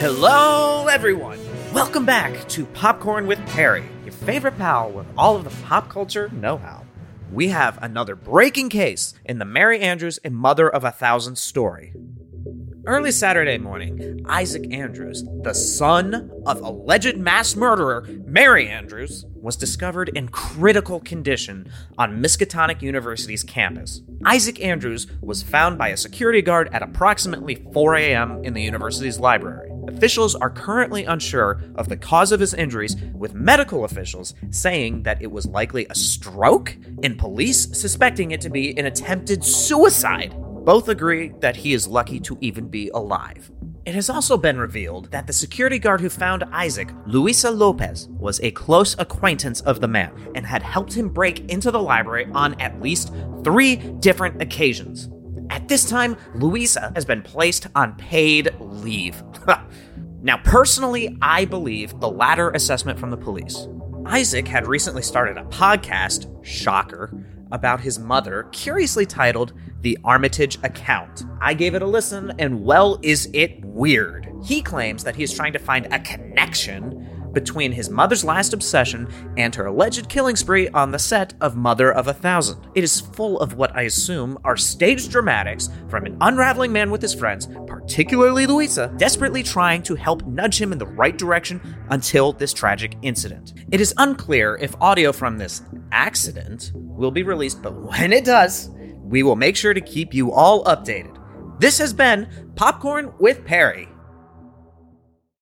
Hello, everyone! Welcome back to Popcorn with Perry, your favorite pal with all of the pop culture know how. We have another breaking case in the Mary Andrews and Mother of a Thousand story. Early Saturday morning, Isaac Andrews, the son of alleged mass murderer Mary Andrews, was discovered in critical condition on Miskatonic University's campus. Isaac Andrews was found by a security guard at approximately 4 a.m. in the university's library. Officials are currently unsure of the cause of his injuries, with medical officials saying that it was likely a stroke and police suspecting it to be an attempted suicide. Both agree that he is lucky to even be alive. It has also been revealed that the security guard who found Isaac, Luisa Lopez, was a close acquaintance of the man and had helped him break into the library on at least three different occasions. This time, Louisa has been placed on paid leave. now, personally, I believe the latter assessment from the police. Isaac had recently started a podcast, shocker, about his mother, curiously titled The Armitage Account. I gave it a listen, and well, is it weird. He claims that he is trying to find a connection between his mother's last obsession and her alleged killing spree on the set of Mother of a Thousand. It is full of what I assume are staged dramatics from an unraveling man with his friends, particularly Louisa, desperately trying to help nudge him in the right direction until this tragic incident. It is unclear if audio from this accident will be released, but when it does, we will make sure to keep you all updated. This has been Popcorn with Perry.